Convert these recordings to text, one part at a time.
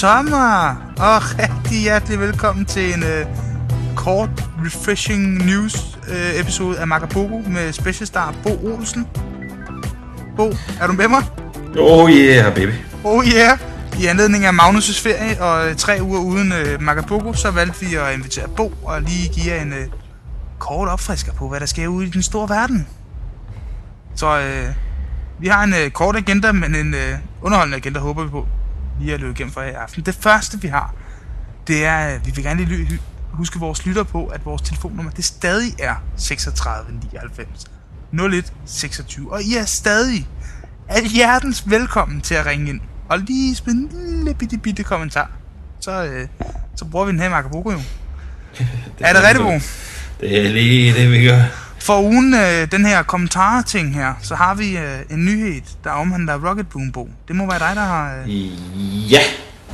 Sommer, og rigtig hjertelig velkommen til en uh, kort, refreshing news uh, episode af Macapoko med special star Bo Olsen. Bo, er du med mig? Oh yeah, baby. Oh yeah. I anledning af Magnus' ferie og uh, tre uger uden uh, Macapoko, så valgte vi at invitere Bo og lige give jer en uh, kort opfrisker på, hvad der sker ude i den store verden. Så uh, vi har en uh, kort agenda, men en uh, underholdende agenda, håber vi på lige at løbe igennem for i aften. Det første, vi har, det er, at vi vil gerne lige huske vores lytter på, at vores telefonnummer, det stadig er 36 99 01 26. Og I er stadig al hjertens velkommen til at ringe ind. Og lige smide en lille bitte, bitte kommentar. Så, øh, så bruger vi den her i jo. det er det rigtigt, Bo? Det er lige det, vi gør. For ugen øh, den her kommentar-ting her, så har vi øh, en nyhed, der omhandler Rocket Boom Bo. Det må være dig, der har... Øh... Ja,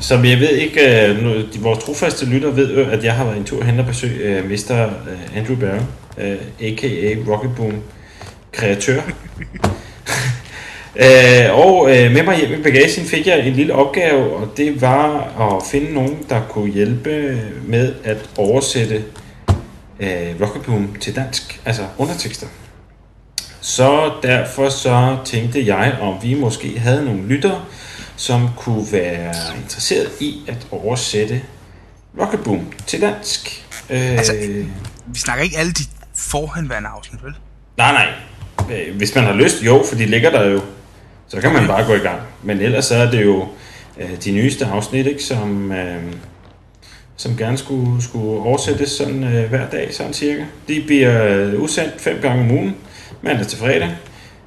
som jeg ved ikke, øh, nu, de, vores trofaste lytter ved jo, at jeg har været en tur hen og besøge øh, Mr. Øh, Andrew Barrow, øh, a.k.a. Rocket Boom, kreatør. øh, og øh, med mig hjem i bagagen fik jeg en lille opgave, og det var at finde nogen, der kunne hjælpe med at oversætte øh, Rocket Boom til dansk, altså undertekster. Så derfor så tænkte jeg, om vi måske havde nogle lyttere, som kunne være interesseret i at oversætte Rocket Boom til dansk. Øh, Altså, vi snakker ikke alle de forhenværende afsnit, vel? nej, nej. Øh, Hvis man har lyst, jo, for de ligger der jo. Så kan man bare gå i gang. Men ellers så er det jo øh, de nyeste afsnit, ikke, som, øh, som gerne skulle, skulle oversættes sådan øh, hver dag, sådan cirka. De bliver udsendt fem gange om ugen, mandag til fredag.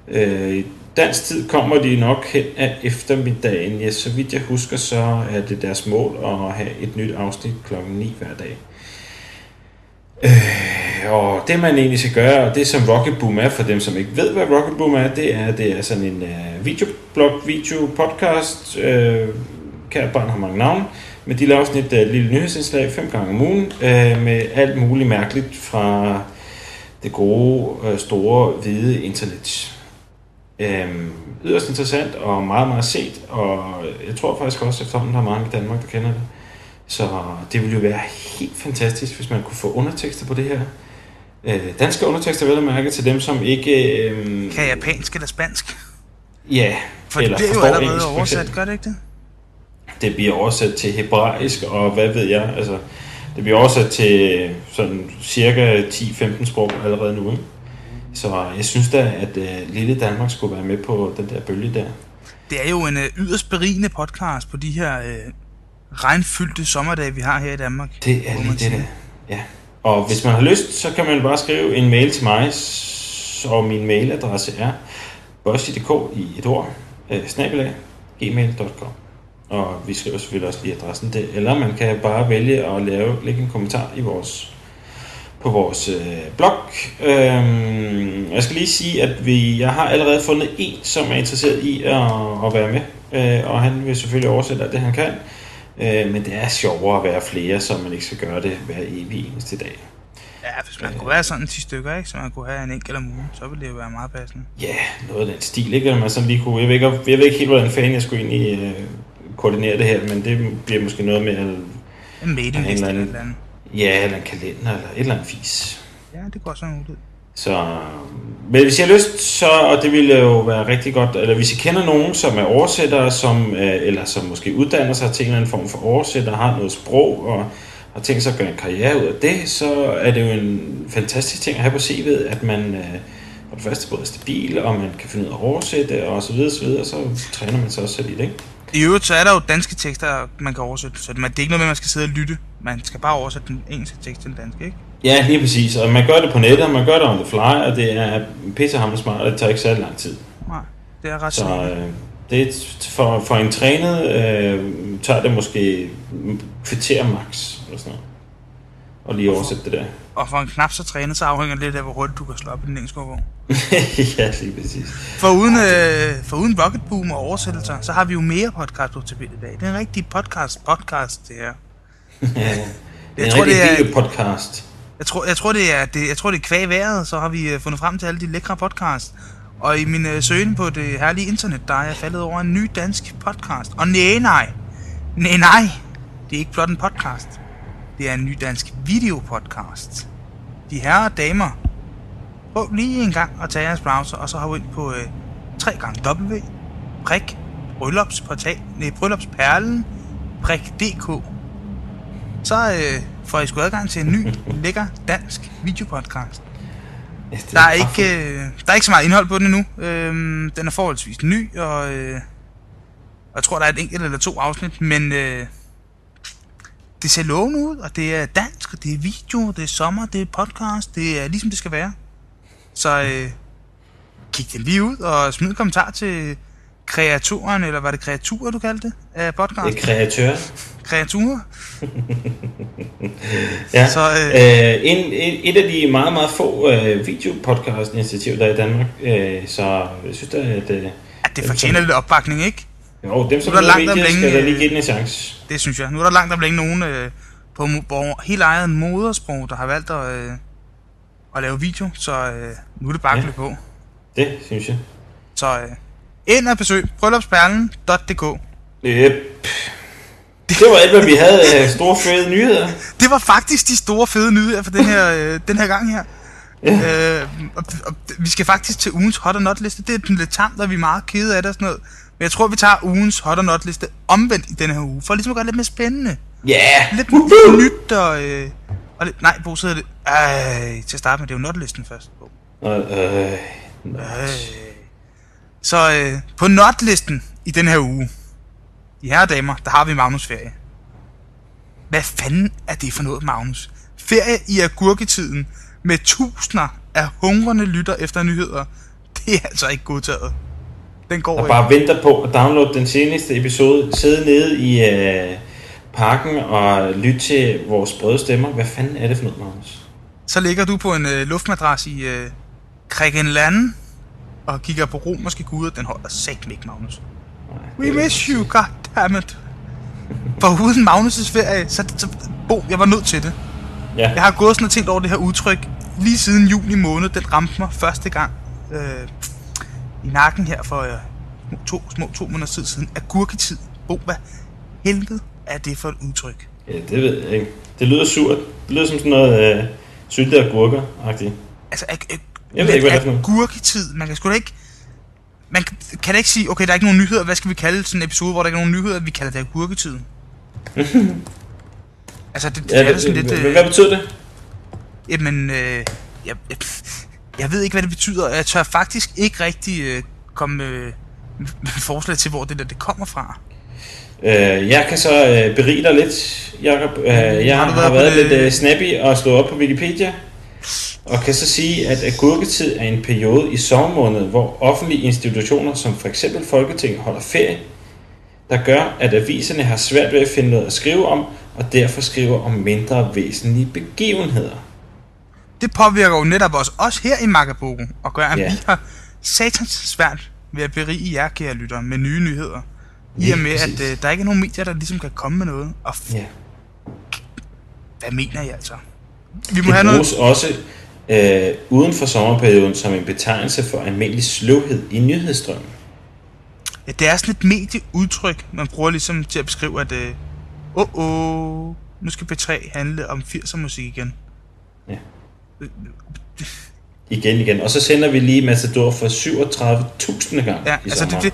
Øh, I dansk tid kommer de nok hen af eftermiddagen. Ja, så vidt jeg husker, så er det deres mål at have et nyt afsnit klokken 9 hver dag. Øh, og det man egentlig skal gøre, og det som Rocket Boom er, for dem som ikke ved, hvad Rocket Boom er, det er, det er sådan en øh, videoblog, video podcast, øh, kært barn har mange navne, men de laver sådan et uh, lille nyhedsindslag fem gange om ugen, øh, med alt muligt mærkeligt fra det gode, øh, store, hvide internet. Øhm, yderst interessant og meget, meget set, og jeg tror faktisk også, at der er mange i Danmark, der kender det. Så det ville jo være helt fantastisk, hvis man kunne få undertekster på det her. Øh, danske undertekster vel at mærke til dem, som ikke... Øh, Kan japansk eller spansk? ja, For det bliver jo allerede engelsk, oversat, gør det ikke det? Det bliver oversat til hebraisk, og hvad ved jeg, altså... Det bliver oversat til sådan cirka 10-15 sprog allerede nu, ikke? Så jeg synes da, at øh, lille Danmark skulle være med på den der bølge der. Det er jo en øh, yderst berigende podcast på de her øh, regnfyldte sommerdage, vi har her i Danmark. Det er lige det der. Ja. Og hvis man har lyst, så kan man bare skrive en mail til mig, og min mailadresse er bossy.dk i et ord, øh, snabelag, gmail.com. Og vi skriver selvfølgelig også lige adressen det. Eller man kan bare vælge at lave, lægge en kommentar i vores, på vores øh, blog. Øhm, jeg skal lige sige, at vi, jeg har allerede fundet en, som er interesseret i at, at være med. Øh, og han vil selvfølgelig oversætte alt det, han kan. Øh, men det er sjovere at være flere, så man ikke skal gøre det hver evig eneste dag. Ja, hvis man kunne være sådan 10 stykker, ikke? så man kunne have en enkelt om ugen, så ville det jo være meget passende. Ja, noget af den stil, ikke? Eller man sådan lige kunne, jeg ved ikke, jeg ved ikke helt, hvordan fanden jeg skulle egentlig øh, koordinere det her, men det bliver måske noget med, En mailingliste eller eller eller andet. ja, eller en kalender, eller et eller andet fis. Ja, det går sådan ud. Så, men hvis jeg har lyst, så, og det ville jo være rigtig godt, eller hvis I kender nogen, som er oversættere, som, øh, eller som måske uddanner sig til en eller anden form for oversætter, har noget sprog, og har tænkt sig at gøre en karriere ud af det, så er det jo en fantastisk ting at have på CV'et, at man øh, for det første både er stabil, og man kan finde ud af at oversætte, og så videre, så videre, så træner man sig også selv i det, ikke? I øvrigt, så er der jo danske tekster, man kan oversætte, så det er ikke noget med, at man skal sidde og lytte. Man skal bare oversætte den engelske tekst til den danske, ikke? Ja, lige præcis, og man gør det på nettet, og man gør det on the fly, og det er pissehammer smart, og det tager ikke særlig lang tid. Nej, det er ret Så så, øh, det er for, for en trænet øh, tager det måske kvarter max, eller sådan noget. Og lige oversætte det der. Og for en knap så trænet, så afhænger det lidt af, hvor hurtigt du kan slå op i den engelske ordbog. ja, lige præcis. For uden, øh, for uden Rocket Boom og oversættelser, så har vi jo mere podcast på tapetet i dag. Det er en rigtig podcast, podcast det her. Ja, det er en tror, rigtig det er- podcast. Jeg tror, jeg tror, det er, det, jeg tror, det er kvæg vejret, så har vi øh, fundet frem til alle de lækre podcasts. Og i min øh, søgen på det herlige internet, der er jeg faldet over en ny dansk podcast. Og nej, nej, Nej, nej. Det er ikke blot en podcast. Det er en ny dansk videopodcast. De herrer og damer, prøv lige en gang at tage jeres browser, og så hop ind på øh, 3 gange W, prik, bryllupsportal, nej, bryllupsperlen, prik.dk. Så øh, får I sgu adgang til en ny, lækker dansk videopodcast. Ja, det Der er, ikke, øh, der er ikke så meget indhold på den endnu. Øhm, den er forholdsvis ny, og, øh, og jeg tror, der er et enkelt eller to afsnit, men øh, det ser lovende ud, og det er dansk, og det er video, det er sommer, det er podcast, det er ligesom det skal være. Så øh, kig den lige ud, og smid en kommentar til kreaturen, eller var det kreaturer, du kaldte det, af podcast? Det er kreatør. Kreaturer? Ja. Så, Så, øh, øh, en, en, et af de meget, meget få øh, videopodcast-initiativer, der er i Danmark. Øh, så jeg synes da, at... Øh, At det fortjener lidt opbakning, ikke? Jo, dem som Nu er der langt om længe, skal da lige øh, give den en chance. Det synes jeg. Nu er der langt om længe nogen øh, på, på helt eget modersprog, der har valgt at, øh, at lave video, så øh, nu er det bare Ja. på. Det synes jeg. Så øh, ind og besøg bryllupsperlen.dk Yep. Det var alt, hvad vi havde af store fede nyheder. Det var faktisk de store fede nyheder for den her, øh, den her gang her. Ja. Øh, og, og, vi skal faktisk til ugens hot or not liste. Det er den lidt tamt, og vi er meget kede af det og sådan noget. Men jeg tror, vi tager ugens hot or not liste omvendt i denne her uge, for ligesom at gøre det lidt mere spændende. Ja! Yeah. Lidt, lidt nyt og... Øh, og lidt, nej, Bo sidder det... Ej, til at starte med, det er jo not-listen først. Bo. Og, øh, Øh. Så øh, på notlisten i den her uge, de her damer, der har vi Magnus ferie. Hvad fanden er det for noget, Magnus? Ferie i agurketiden med tusinder af hungrende lytter efter nyheder. Det er altså ikke godtaget. Den går og ikke. bare venter på at downloade den seneste episode. Sidde nede i øh, parken og lytte til vores brøde stemmer. Hvad fanden er det for noget, Magnus? Så ligger du på en øh, luftmadras i øh, Krigenland og kigger på romerske guder. Den holder satme ikke, Magnus. Nej, We miss you, goddammit. For uden Magnus' ferie, så, så Bo, jeg var nødt til det. Ja. Jeg har gået sådan og tænkt over det her udtryk lige siden juni måned. Den ramte mig første gang øh, i nakken her for øh, to, små to måneder tid siden. Agurketid. Bo, hvad helvede er det for et udtryk? ja, det ved jeg ikke. Det lyder surt. Det lyder som sådan noget øh, syltede agurker-agtigt. Altså, ag- ag- Jeg ved ikke, hvad det er agurketid. Man kan sgu da ikke... Man kan, kan da ikke sige, okay, der er ikke nogen nyheder. Hvad skal vi kalde sådan en episode, hvor der ikke er nogen nyheder? Vi kalder det agurketid. altså, det, det Ja, er det, sådan lidt... hvad, Øh, hvad betyder det? Jamen, øh, jeg, jeg, jeg ved ikke, hvad det betyder. Jeg tør faktisk ikke rigtig øh, komme med, med forslag til, hvor det der det kommer fra. Øh, jeg kan så øh, berige dig lidt, Jacob. Øh, jeg Har været har været lidt øh, snappy og slået op på Wikipedia. Og kan så sige, at agurketid er en periode i sommermåneden, hvor offentlige institutioner, som for eksempel Folketinget, holder ferie, der gør, at aviserne har svært ved at finde noget at skrive om, og derfor skriver om mindre væsentlige begivenheder. Det påvirker jo netop os, også her i Magabogo, og gør, at Ja. vi har satans svært ved at berige jer, kære lyttere, med nye nyheder. I og med, at øh, der ikke er nogen medier, der ligesom kan komme med noget. Og f- Ja. hvad mener I altså? Vi må Det have noget... også øh, uden for sommerperioden som en betegnelse for almindelig sløvhed i nyhedsstrømmen. Ja, det er sådan et medieudtryk, man bruger ligesom til at beskrive, at øh, åh, oh, nu skal P3 handle om 80'er musik igen. Ja. Igen, igen. Og så sender vi lige Matador for 37.000 gang Ja, i altså det, det,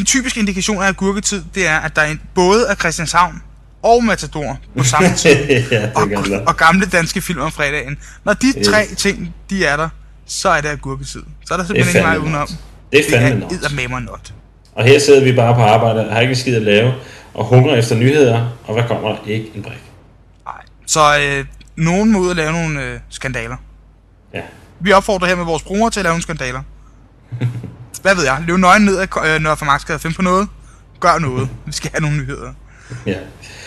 en typisk indikation af agurketid, det er, at der er en, både er Christianshavn og Matador på samme tid, ja, det og, det. og gamle danske film om fredagen. Når de Yes. tre ting, de er der, så er det agurketid. Så er der Det er simpelthen ikke fandme udenom. Det er Det fandme er not. eddermame not. Og her sidder vi bare på arbejde, har ikke skid at lave, og hungrer efter nyheder, og hvad kommer der? Ikke en brik. Nej. Så øh, nogen må ud og lave nogle øh, skandaler. Ja. Vi opfordrer her med vores brugere til at lave nogle skandaler. Hvad ved jeg? Løb nøgen ned af øh, Nørre for Marksgade. Find på noget. Gør noget. Vi skal have nogle nyheder. ja.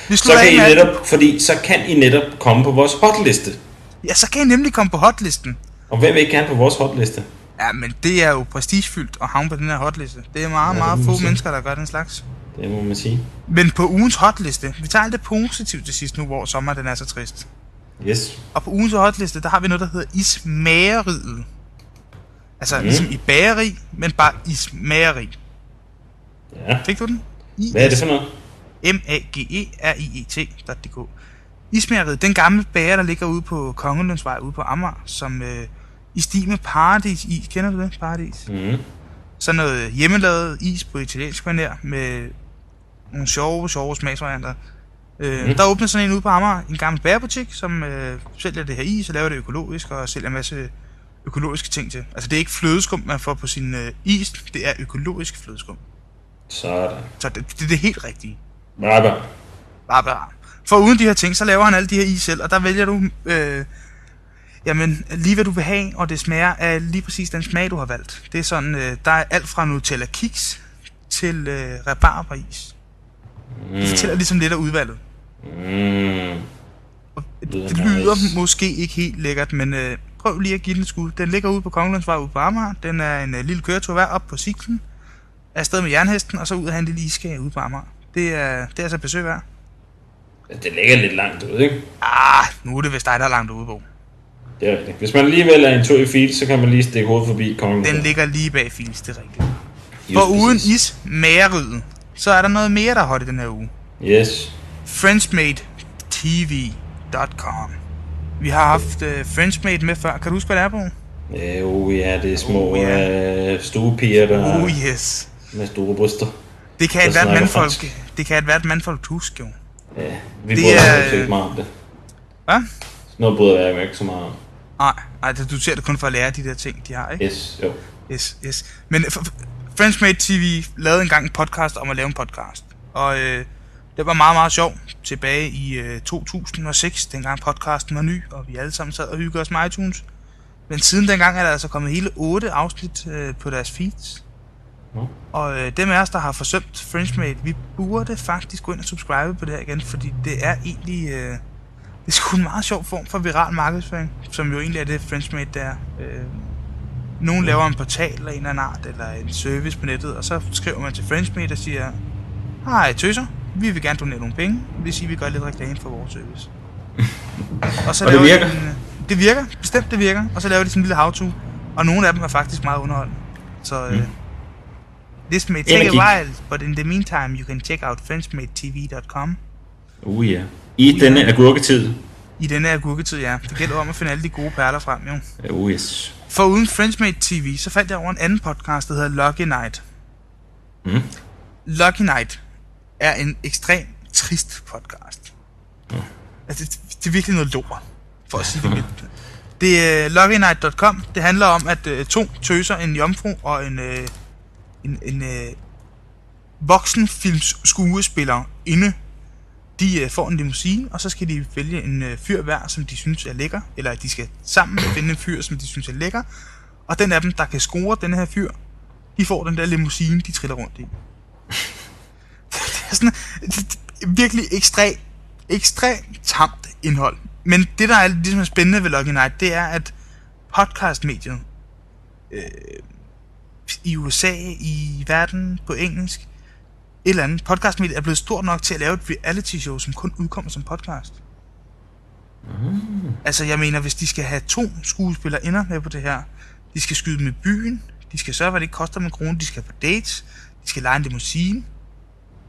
Vi Så kan af I netop, fordi så kan I netop komme på vores hotliste. Ja, så kan I nemlig komme på hotlisten. Og hvem vil ikke gerne på vores hotliste? Ja, men det er jo prestigefyldt at havne på den her hotliste. Det er meget, Ja, meget få sige. mennesker, der gør den slags. Det må man sige. Men på ugens hotliste, vi tager alt det positivt til sidst nu, hvor sommer den er så trist. Yes. Og på ugens hotliste, der har vi noget, der hedder ismageriet. Altså Mm. ligesom i bageri, men bare ismageri. Ja. Fik du den? I Hvad er det for noget? M-A-G-E-R-I-E-T.dk. Ismejeriet, den gamle bager, der ligger ude på Kongelundsvej ude på Amager, som øh, i stil med Paradis is. Kender du det? Paradis? Mm. Sådan noget hjemmelavet is på italiensk manér med nogle sjove, sjove smagsvarianter. Øh, Mhm. Der åbner sådan en ude på Amager, en gammel bagerbutik, som øh, sælger det her is og laver det økologisk og sælger en masse økologiske ting til. Altså det er ikke flødeskum, man får på sin øh, is, det er økologisk flødeskum. Sådan. Så det, det er det helt rigtige. Bare, bare. For uden de her ting, så laver han alle de her is selv, og der vælger du, øh, jamen, lige hvad du vil have, og det smager af lige præcis den smag, du har valgt. Det er sådan, øh, der er alt fra Nutella Kiks til øh, rabarberis. Det fortæller ligesom lidt af udvalget. Mm. Lyder det lyder nice. måske ikke helt lækkert, men øh, prøv lige at give den et skud. Den ligger ude på Kongelandsvej ude på Amager. Den er en øh, lille køretur hver op på cyklen. Afsted med jernhesten, og så ud af en lille iskage ude på Amager. Det er, det er altså besøg værd. Det ligger lidt langt ud, ikke? Ah, nu er det vist dig, der er langt ude på. Det er rigtigt. Hvis man alligevel er en tur i fil, så kan man lige stikke hovedet forbi kongen. Den ligger lige bag Fils, det er rigtigt. For uden is mæreriet, så er der noget mere, der er hot i den her uge. Yes. FrenchMadeTV.com Vi har haft uh, FrenchMade med før. Kan du huske, hvad det er på? Ja, oh, ja, det er små Oh, ja. øh, stuepiger, der Oh yes. med store bryster. Det kan et hvert mandfolk, fransk. det kan et hvert mandfolk huske jo. Ja, vi Det bryder er- ikke meget om det. Hvad? Noget bryder jeg mig ikke så meget om. Nej, nej, du ser det kun for at lære de der ting, de har, ikke? Yes, jo. Yes, yes. Men f- f- FrenchMade TV lavede engang en podcast om at lave en podcast. Og øh, det var meget, meget sjov tilbage i øh, 2006, dengang podcasten var ny, og vi alle sammen sad og hyggede os med iTunes. Men siden dengang er der altså kommet hele otte afsnit øh, på deres feeds. Nå. Og øh, dem af os, der har forsømt FrenchMade, vi burde faktisk gå ind og subscribe på det her igen, fordi det er egentlig... Øh, det er sgu en meget sjov form for viral markedsføring, som jo egentlig er det FrenchMade der. Øh, nogen laver en portal af en eller anden art, eller en service på nettet, og så skriver man til FrenchMade og siger, Hej tøser, vi vil gerne donere nogle penge, hvis I vil gøre lidt reklame for vores service. og så Og det laver virker? De en, det virker, bestemt det virker, og så laver de sådan en lille how-to, og nogle af dem er faktisk meget underholdende. Så øh, Mm. this may take a while, but in the meantime you can check out frenchmadetv.com. Uh, ja. I denne agurketid. I denne agurketid, ja. Det gælder om at finde alle de gode perler frem, jo. Uh, yes. For uden Frenchmade TV, så faldt jeg over en anden podcast, der hedder Lucky Night. Mm. Lucky Night er en ekstremt trist podcast. Altså, det, det er virkelig noget lort, for at sige det mildt. Det er luckynight.com. Det handler om, at øh, to tøser, en jomfru og en, øh, en, en øh, voksenfilms skuespiller inde, de øh, får en limousine, og så skal de vælge en øh, fyr hver, som de synes er lækker, eller de skal sammen finde en fyr, som de synes er lækker, og den af dem, der kan score den her fyr, de får den der limousine, de triller rundt i. sådan virkelig ekstremt, ekstremt tamt indhold. Men det, der er ligesom spændende ved Lucky Night, det er, at podcastmediet øh, i USA, i verden, på engelsk, et eller andet, podcastmediet er blevet stort nok til at lave et reality show, som kun udkommer som podcast. Mm. Altså, jeg mener, hvis de skal have to skuespillere inder med på det her, de skal skyde med byen, de skal sørge for, at det ikke koster dem en krone, de skal på dates, de skal lege en limousine,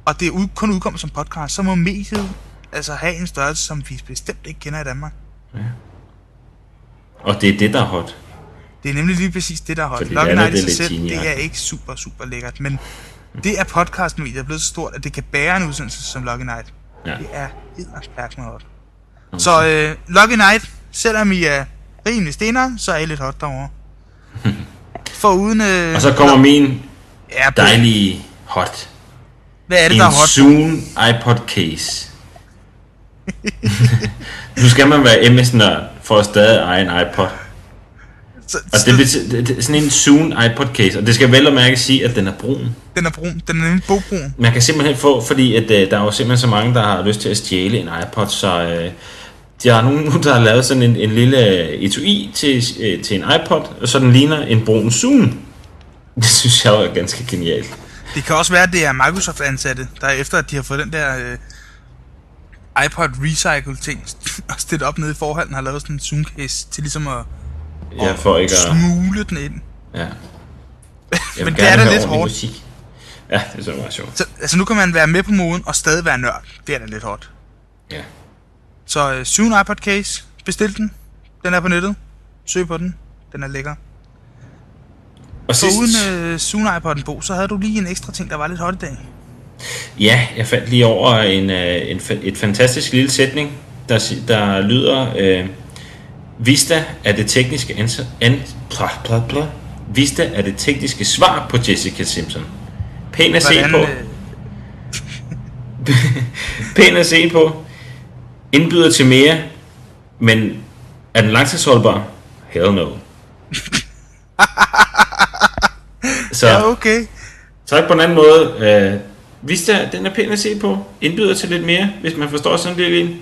og det er ud, kun udkommer som podcast, så må mediet altså have en størrelse, som vi bestemt ikke kender i Danmark. Og det er det, der er hot. Det er nemlig lige præcis det, der er hot. Fordi andet, Night i sig selv, det er ikke super, super lækkert, men det er podcastmediet er blevet så stort, at det kan bære en udsendelse som Lucky Night. Ja. Det er edderspærk med hot. Så øh, Lucky Night, selvom I er rimelig stenere, så er I lidt hot derovre. For uden... Øh, Og så kommer min ja, dejlige hot. Hvad er det, En der er hot? Zoom iPod case. nu skal man være MS-nørd for at stadig eje en iPod. Så, Og det, betyder, det, det er sådan en Zoom iPod case, og det skal vel og mærke sige, at den er brun. den er brun. Den er nemlig bogbrun. Man kan simpelthen få, fordi at, øh, der er jo simpelthen så mange, der har lyst til at stjæle en iPod, så øh, der er nogen, nu, der har lavet sådan en, en lille etui til, øh, til en iPod, og så den ligner en brun Zoom. Det synes jeg er ganske genialt. Det kan også være, at det er Microsoft-ansatte, der efter at de har fået den der øh, iPod Recycle-ting stillet op nede i forhallen, har lavet sådan en Zoom-case til ligesom at, Ja, for ikke at... smule den ind. Ja. Men det er da lidt hårdt. Musik. Ja, det er så meget sjovt. Så, altså nu kan man være med på moden og stadig være nørd. Det er da lidt hot. Ja. Så uh, Soon iPod Case, bestil den. Den er på nettet. Søg på den. Den er lækker. Og sidst, uden Soon iPod'en på, så havde du lige en ekstra ting, der var lidt hot i dag. ja, jeg faldt lige over en, øh, en, et fantastisk lille sætning, der, der lyder, øh, Vista er det tekniske ansvar, an, pla, pla, pla. Vista er det tekniske svar på Jessica Simpson. Pæn at se på. øh, Pæn at se på. Indbyder til mere. Men er den langtidsholdbar? Hell no. Så ja, okay. sagt på en anden måde. Øh, Vista, den er pæn at se på. Indbyder til lidt mere, hvis man forstår sådan lidt ind.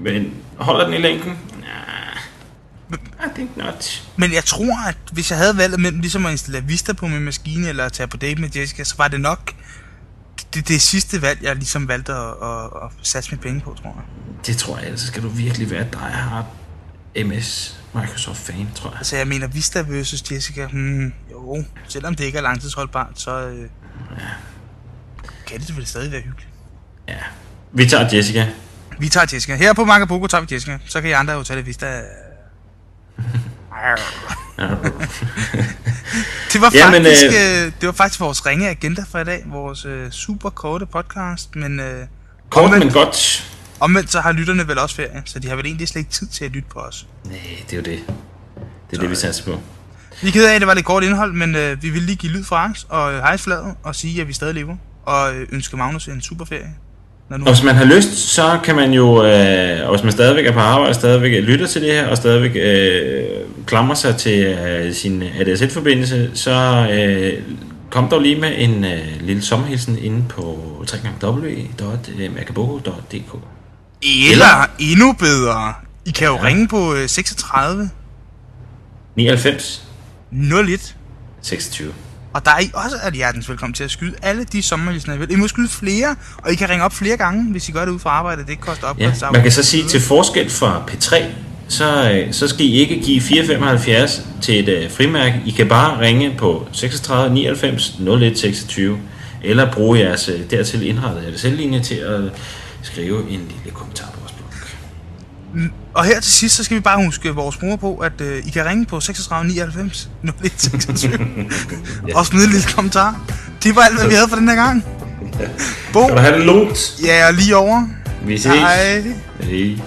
Men holder den i længden? Nah, I think not. Men jeg tror, at hvis jeg havde valgt mellem ligesom at installere Vista på min maskine, eller at tage på date med Jessica, så var det nok det, det sidste valg, jeg ligesom valgte at, at, at satse mine penge på, tror jeg. Det tror jeg, ellers skal du virkelig være die hard MS Microsoft fan, tror jeg. Altså, jeg mener Vista versus Jessica, hmm, jo, selvom det ikke er langtidsholdbart, så øh, kan det selvfølgelig stadig være hyggeligt. Ja. Vi tager Jessica. Vi tager Jessica. Her på Macaboco tager vi Jessica. Så kan I andre jo tage det Vista. det var Ja, men, faktisk, øh, øh, det var faktisk vores ringe agenda for i dag. Vores øh, super korte podcast. Men øh, Kort, men godt. Omvendt så har lytterne vel også ferie. Så de har vel egentlig slet ikke tid til at lytte på os. Nej, det er jo det. Det er det, vi satser på. Vi er ked af, at det var lidt kort indhold, men øh, vi vil lige give lyd fra os og øh, hejse fladet og sige, at vi stadig lever. Og øh, ønske Magnus en super ferie. Når nu Og hvis man har lyst, så kan man jo, øh, og hvis man stadigvæk er på arbejde, stadigvæk lytter til det her, og stadigvæk øh, klamrer sig til øh, sin ADSL-forbindelse, så øh, kom dog lige med en øh, lille sommerhilsen inde på www.macaboko.dk Eller endnu bedre. I kan jo ringe på øh, 36 99 01 26. Og der er I også er hjertens velkommen til at skyde alle de sommerhilsener, I vil. I må skyde flere, og I kan ringe op flere gange, hvis I gør det ud fra arbejde. Det ikke koster op. Ja, man kan så sige, til forskel fra P3, så, øh, så skal I ikke give 475 til et øh, frimærke. I kan bare ringe på 36 99 01 26, eller bruge jeres øh, dertil indrettede ADSL-linje til at skrive en lille kommentar på vores blog. Og her til sidst, så skal vi bare huske vores mor på, at øh, I kan ringe på 36 99 01 26 og smide en lille kommentar. Det var alt, hvad vi havde for den her gang. Bo, Skal du have det lunt? ja, lige over. Vi ses. Hej. Hej.